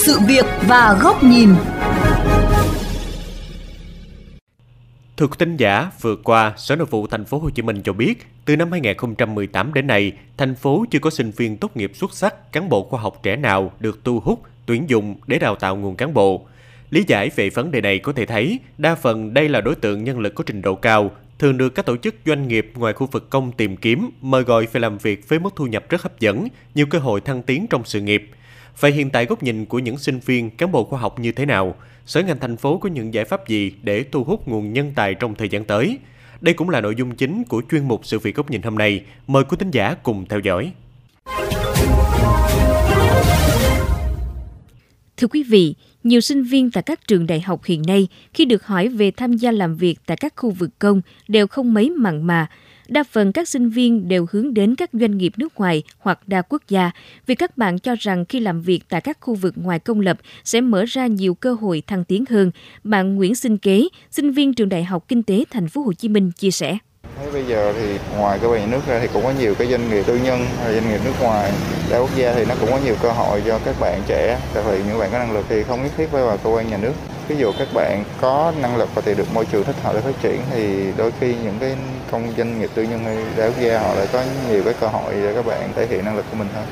sự việc và góc nhìn. Thưa quý giả, vừa qua, Sở Nội vụ Thành phố Hồ Chí Minh cho biết, từ năm 2018 đến nay, thành phố chưa có sinh viên tốt nghiệp xuất sắc, cán bộ khoa học trẻ nào được tu hút, tuyển dụng để đào tạo nguồn cán bộ. Lý giải về vấn đề này có thể thấy, đa phần đây là đối tượng nhân lực có trình độ cao, thường được các tổ chức doanh nghiệp ngoài khu vực công tìm kiếm, mời gọi về làm việc với mức thu nhập rất hấp dẫn, nhiều cơ hội thăng tiến trong sự nghiệp. Vậy hiện tại góc nhìn của những sinh viên, cán bộ khoa học như thế nào? Sở ngành thành phố có những giải pháp gì để thu hút nguồn nhân tài trong thời gian tới? Đây cũng là nội dung chính của chuyên mục Sự việc góc nhìn hôm nay. Mời quý thính giả cùng theo dõi. Thưa quý vị, nhiều sinh viên tại các trường đại học hiện nay khi được hỏi về tham gia làm việc tại các khu vực công đều không mấy mặn mà. Đa phần các sinh viên đều hướng đến các doanh nghiệp nước ngoài hoặc đa quốc gia vì các bạn cho rằng khi làm việc tại các khu vực ngoài công lập sẽ mở ra nhiều cơ hội thăng tiến hơn. Bạn Nguyễn Sinh Kế, sinh viên trường Đại học Kinh tế Thành phố Hồ Chí Minh chia sẻ. Thế bây giờ thì ngoài cơ quan nhà nước ra thì cũng có nhiều cái doanh nghiệp tư nhân hay doanh nghiệp nước ngoài, đa quốc gia thì nó cũng có nhiều cơ hội cho các bạn trẻ, đặc biệt những bạn có năng lực thì không nhất thiết phải vào cơ quan nhà nước. Ví dụ các bạn có năng lực và tìm được môi trường thích hợp để phát triển thì đôi khi những cái công doanh nghiệp tư nhân hay đa quốc gia họ lại có nhiều cái cơ hội để các bạn thể hiện năng lực của mình hơn.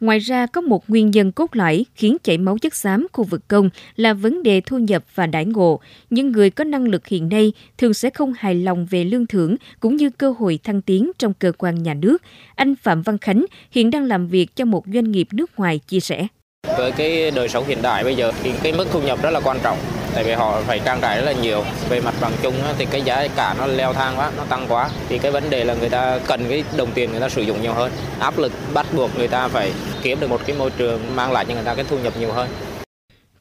Ngoài ra, có một nguyên nhân cốt lõi khiến chảy máu chất xám khu vực công là vấn đề thu nhập và đãi ngộ. Những người có năng lực hiện nay thường sẽ không hài lòng về lương thưởng cũng như cơ hội thăng tiến trong cơ quan nhà nước. Anh Phạm Văn Khánh hiện đang làm việc cho một doanh nghiệp nước ngoài chia sẻ. Với cái đời sống hiện đại bây giờ thì cái mức thu nhập rất là quan trọng tại vì họ phải trang trải rất là nhiều. Về mặt bằng chung thì cái giá cả nó leo thang quá, nó tăng quá. Thì cái vấn đề là người ta cần cái đồng tiền người ta sử dụng nhiều hơn. Áp lực bắt buộc người ta phải kiếm được một cái môi trường mang lại cho người ta cái thu nhập nhiều hơn.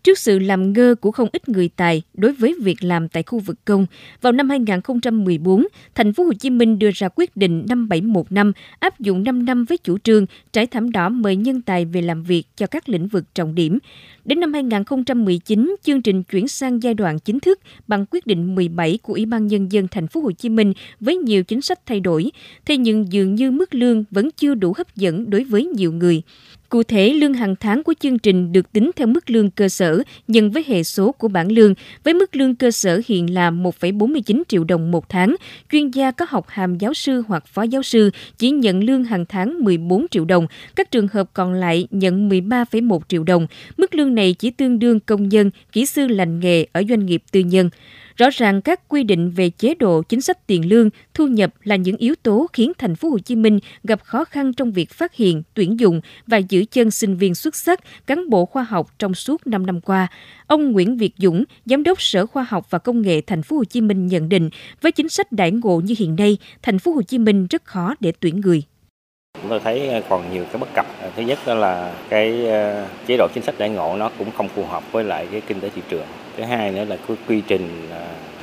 Trước sự làm ngơ của không ít người tài đối với việc làm tại khu vực công, vào năm 2014, thành phố Hồ Chí Minh đưa ra quyết định 5715 áp dụng 5 năm với chủ trương trải thảm đỏ mời nhân tài về làm việc cho các lĩnh vực trọng điểm. Đến năm 2019, chương trình chuyển sang giai đoạn chính thức bằng quyết định 17 của Ủy ban nhân dân thành phố Hồ Chí Minh với nhiều chính sách thay đổi, thế nhưng dường như mức lương vẫn chưa đủ hấp dẫn đối với nhiều người. Cụ thể, lương hàng tháng của chương trình được tính theo mức lương cơ sở nhân với hệ số của bảng lương, với mức lương cơ sở hiện là 1,49 triệu đồng một tháng. Chuyên gia có học hàm giáo sư hoặc phó giáo sư chỉ nhận lương hàng tháng 14 triệu đồng, các trường hợp còn lại nhận 13,1 triệu đồng. Mức lương này chỉ tương đương công nhân, kỹ sư lành nghề ở doanh nghiệp tư nhân. Rõ ràng các quy định về chế độ, chính sách tiền lương, thu nhập là những yếu tố khiến thành phố Hồ Chí Minh gặp khó khăn trong việc phát hiện, tuyển dụng và giữ chân sinh viên xuất sắc, cán bộ khoa học trong suốt 5 năm qua. Ông Nguyễn Việt Dũng, giám đốc Sở Khoa học và Công nghệ thành phố Hồ Chí Minh nhận định, với chính sách đại ngộ như hiện nay, thành phố Hồ Chí Minh rất khó để tuyển người. Chúng tôi thấy ờ, còn nhiều cái bất cập. Ờ, thứ nhất đó là cái ờ, chế độ chính sách đãi ngộ nó cũng không phù hợp với lại cái kinh tế thị trường. Thứ hai nữa là cái quy trình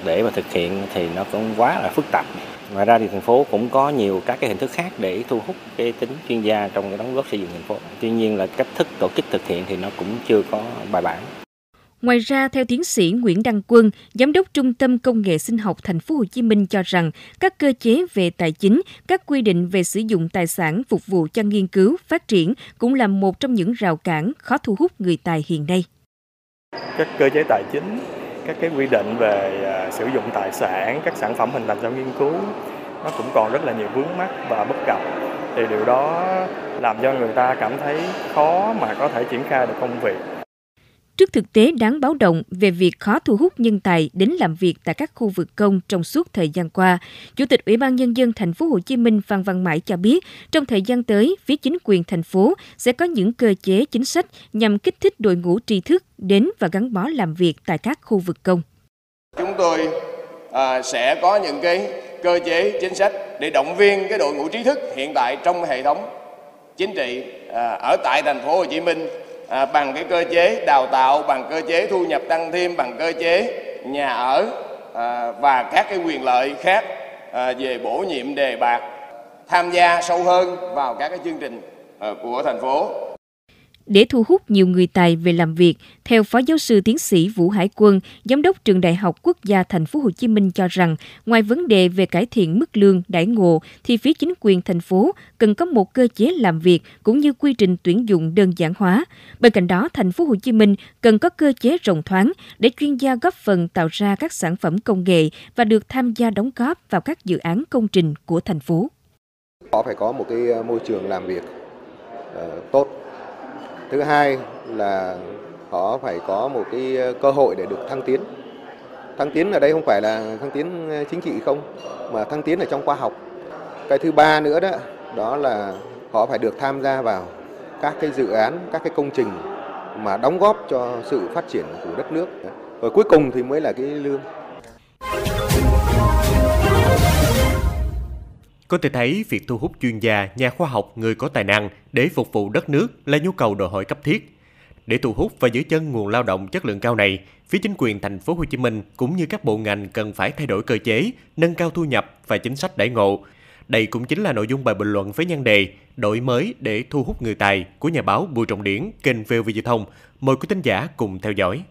để mà thực hiện thì nó cũng quá là phức tạp. Ngoài ra thì thành phố cũng có nhiều các cái hình thức khác để thu hút cái tính chuyên gia trong cái đóng góp xây dựng thành phố. Tuy nhiên là cách thức tổ chức thực hiện thì nó cũng chưa có bài bản. Ngoài ra, theo tiến sĩ Nguyễn Đăng Quân, giám đốc Trung tâm Công nghệ Sinh học Thành phố Hồ Chí Minh cho rằng các cơ chế về tài chính, các quy định về sử dụng tài sản phục vụ cho nghiên cứu, phát triển cũng là một trong những rào cản khó thu hút người tài hiện nay. Các cơ chế tài chính các cái quy định về à, sử dụng tài sản các sản phẩm hình thành trong nghiên cứu nó cũng còn rất là nhiều vướng mắc và bất cập. Thì điều đó làm cho người ta cảm thấy khó mà có thể triển khai được công việc. Trước thực tế đáng báo động về việc khó thu hút nhân tài đến làm việc tại các khu vực công trong suốt thời gian qua, Chủ tịch Ủy ban nhân dân thành phố Hồ Chí Minh Phan Văn Mãi cho biết, trong thời gian tới, phía chính quyền thành phố sẽ có những cơ chế chính sách nhằm kích thích đội ngũ tri thức đến và gắn bó làm việc tại các khu vực công. Chúng tôi à, sẽ có những cái cơ chế chính sách để động viên cái đội ngũ trí thức hiện tại trong hệ thống chính trị à, ở tại thành phố Hồ Chí Minh à, bằng cái cơ chế đào tạo bằng cơ chế thu nhập tăng thêm bằng cơ chế nhà ở à, và các cái quyền lợi khác à, về bổ nhiệm đề bạc tham gia sâu hơn vào các cái chương trình à, của thành phố để thu hút nhiều người tài về làm việc, theo Phó Giáo sư Tiến sĩ Vũ Hải Quân, Giám đốc Trường Đại học Quốc gia Thành phố Hồ Chí Minh cho rằng, ngoài vấn đề về cải thiện mức lương, đãi ngộ, thì phía chính quyền thành phố cần có một cơ chế làm việc cũng như quy trình tuyển dụng đơn giản hóa. Bên cạnh đó, Thành phố Hồ Chí Minh cần có cơ chế rộng thoáng để chuyên gia góp phần tạo ra các sản phẩm công nghệ và được tham gia đóng góp vào các dự án công trình của thành phố. Họ phải có một cái môi trường làm việc uh, tốt thứ hai là họ phải có một cái ờ, cơ hội để được thăng tiến. Thăng tiến ở đây không phải là thăng tiến ờ, chính trị không, mà thăng tiến ở trong khoa học. Cái thứ ba nữa đó đó là họ phải được tham gia vào các cái dự án, các cái công trình mà đóng góp cho sự phát triển của đất nước. Và cuối cùng thì mới là cái lương. Có thể thấy việc thu hút chuyên gia, nhà khoa học, người có tài năng để phục vụ đất nước là nhu cầu đòi hỏi cấp thiết. Để thu hút và giữ chân nguồn lao động chất lượng cao này, phía chính quyền thành phố Hồ Chí Minh cũng như các bộ ngành cần phải thay đổi cơ chế, nâng cao thu nhập và chính sách đãi ngộ. Đây cũng chính là nội dung bài bình luận với nhan đề Đổi mới để thu hút người tài của nhà báo Bùi Trọng Điển kênh VOV Giao thông. Mời quý thính giả cùng theo dõi.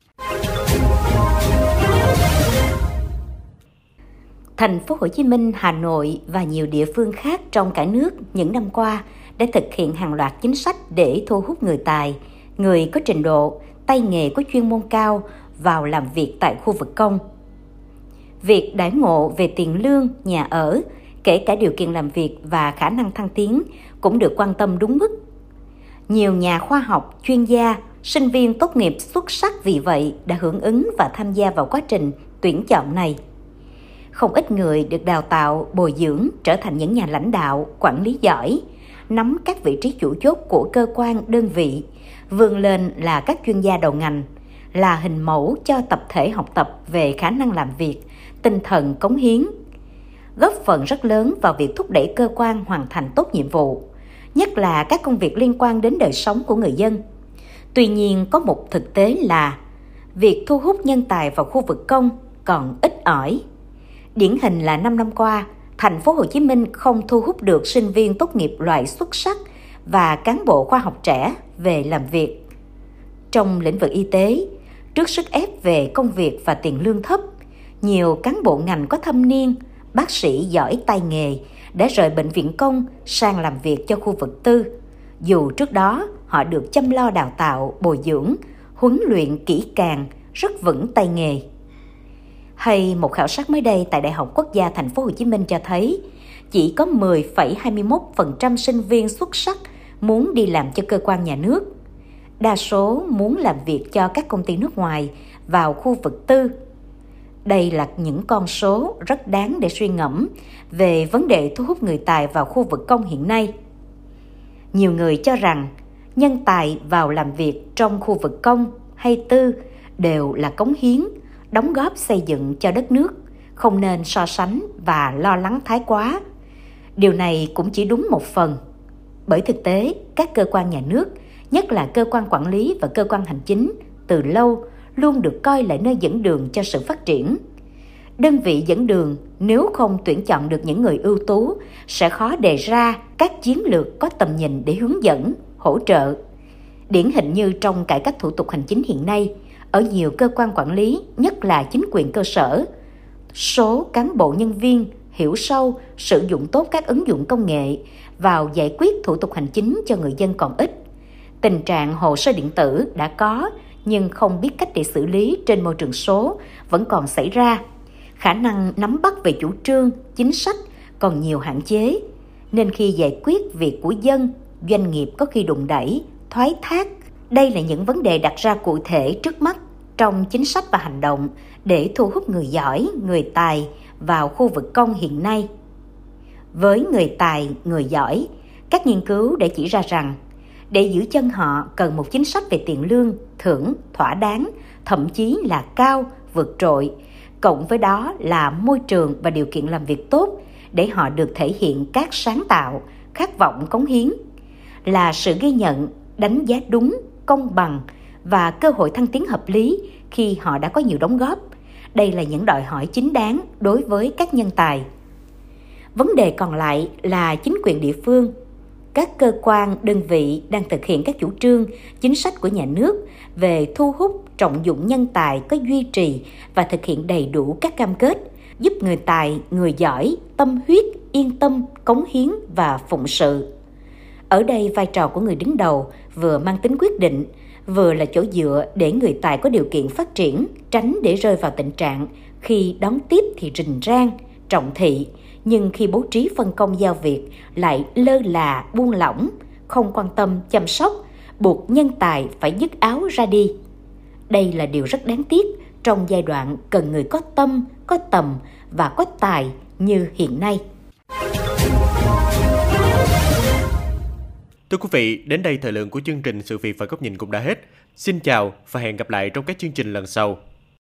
Thành phố Hồ Chí Minh, Hà Nội và nhiều địa phương khác trong cả nước những năm qua đã thực hiện hàng loạt chính sách để thu hút người tài, người có trình độ, tay nghề có chuyên môn cao vào làm việc tại khu vực công. Việc đãi ngộ về tiền lương, nhà ở, kể cả điều kiện làm việc và khả năng thăng tiến cũng được quan tâm đúng mức. Nhiều nhà khoa học, chuyên gia, sinh viên tốt nghiệp xuất sắc vì vậy đã hưởng ứng và tham gia vào quá trình tuyển chọn này không ít người được đào tạo, bồi dưỡng trở thành những nhà lãnh đạo, quản lý giỏi, nắm các vị trí chủ chốt của cơ quan, đơn vị, vươn lên là các chuyên gia đầu ngành, là hình mẫu cho tập thể học tập về khả năng làm việc, tinh thần cống hiến, góp phần rất lớn vào việc thúc đẩy cơ quan hoàn thành tốt nhiệm vụ, nhất là các công việc liên quan đến đời sống của người dân. Tuy nhiên có một thực tế là việc thu hút nhân tài vào khu vực công còn ít ỏi Điển hình là 5 năm qua, thành phố Hồ Chí Minh không thu hút được sinh viên tốt nghiệp loại xuất sắc và cán bộ khoa học trẻ về làm việc. Trong lĩnh vực y tế, trước sức ép về công việc và tiền lương thấp, nhiều cán bộ ngành có thâm niên, bác sĩ giỏi tay nghề đã rời bệnh viện công sang làm việc cho khu vực tư. Dù trước đó họ được chăm lo đào tạo, bồi dưỡng, huấn luyện kỹ càng, rất vững tay nghề. Hay một khảo sát mới đây tại Đại học Quốc gia Thành phố Hồ Chí Minh cho thấy chỉ có 10,21% sinh viên xuất sắc muốn đi làm cho cơ quan nhà nước. Đa số muốn làm việc cho các công ty nước ngoài vào khu vực tư. Đây là những con số rất đáng để suy ngẫm về vấn đề thu hút người tài vào khu vực công hiện nay. Nhiều người cho rằng nhân tài vào làm việc trong khu vực công hay tư đều là cống hiến đóng góp xây dựng cho đất nước, không nên so sánh và lo lắng thái quá. Điều này cũng chỉ đúng một phần. Bởi thực tế, các cơ quan nhà nước, nhất là cơ quan quản lý và cơ quan hành chính, từ lâu luôn được coi là nơi dẫn đường cho sự phát triển. Đơn vị dẫn đường nếu không tuyển chọn được những người ưu tú sẽ khó đề ra các chiến lược có tầm nhìn để hướng dẫn, hỗ trợ. Điển hình như trong cải cách thủ tục hành chính hiện nay ở nhiều cơ quan quản lý, nhất là chính quyền cơ sở. Số cán bộ nhân viên hiểu sâu, sử dụng tốt các ứng dụng công nghệ vào giải quyết thủ tục hành chính cho người dân còn ít. Tình trạng hồ sơ điện tử đã có nhưng không biết cách để xử lý trên môi trường số vẫn còn xảy ra. Khả năng nắm bắt về chủ trương, chính sách còn nhiều hạn chế, nên khi giải quyết việc của dân, doanh nghiệp có khi đụng đẩy, thoái thác. Đây là những vấn đề đặt ra cụ thể trước mắt trong chính sách và hành động để thu hút người giỏi, người tài vào khu vực công hiện nay. Với người tài, người giỏi, các nghiên cứu đã chỉ ra rằng để giữ chân họ cần một chính sách về tiền lương, thưởng, thỏa đáng, thậm chí là cao, vượt trội, cộng với đó là môi trường và điều kiện làm việc tốt để họ được thể hiện các sáng tạo, khát vọng cống hiến, là sự ghi nhận, đánh giá đúng, công bằng, và cơ hội thăng tiến hợp lý khi họ đã có nhiều đóng góp. Đây là những đòi hỏi chính đáng đối với các nhân tài. Vấn đề còn lại là chính quyền địa phương. các cơ quan, đơn vị đang thực hiện các chủ trương, chính sách của nhà nước về thu hút, trọng dụng nhân tài có duy trì và thực hiện đầy đủ các cam kết, giúp người tài, người giỏi, tâm huyết, yên tâm, cống hiến và phụng sự. Ở đây vai trò của người đứng đầu vừa mang tính quyết định, vừa là chỗ dựa để người tài có điều kiện phát triển, tránh để rơi vào tình trạng khi đón tiếp thì rình rang, trọng thị, nhưng khi bố trí phân công giao việc lại lơ là buông lỏng, không quan tâm chăm sóc, buộc nhân tài phải dứt áo ra đi. Đây là điều rất đáng tiếc trong giai đoạn cần người có tâm, có tầm và có tài như hiện nay. Thưa quý vị, đến đây thời lượng của chương trình Sự việc và góc nhìn cũng đã hết. Xin chào và hẹn gặp lại trong các chương trình lần sau.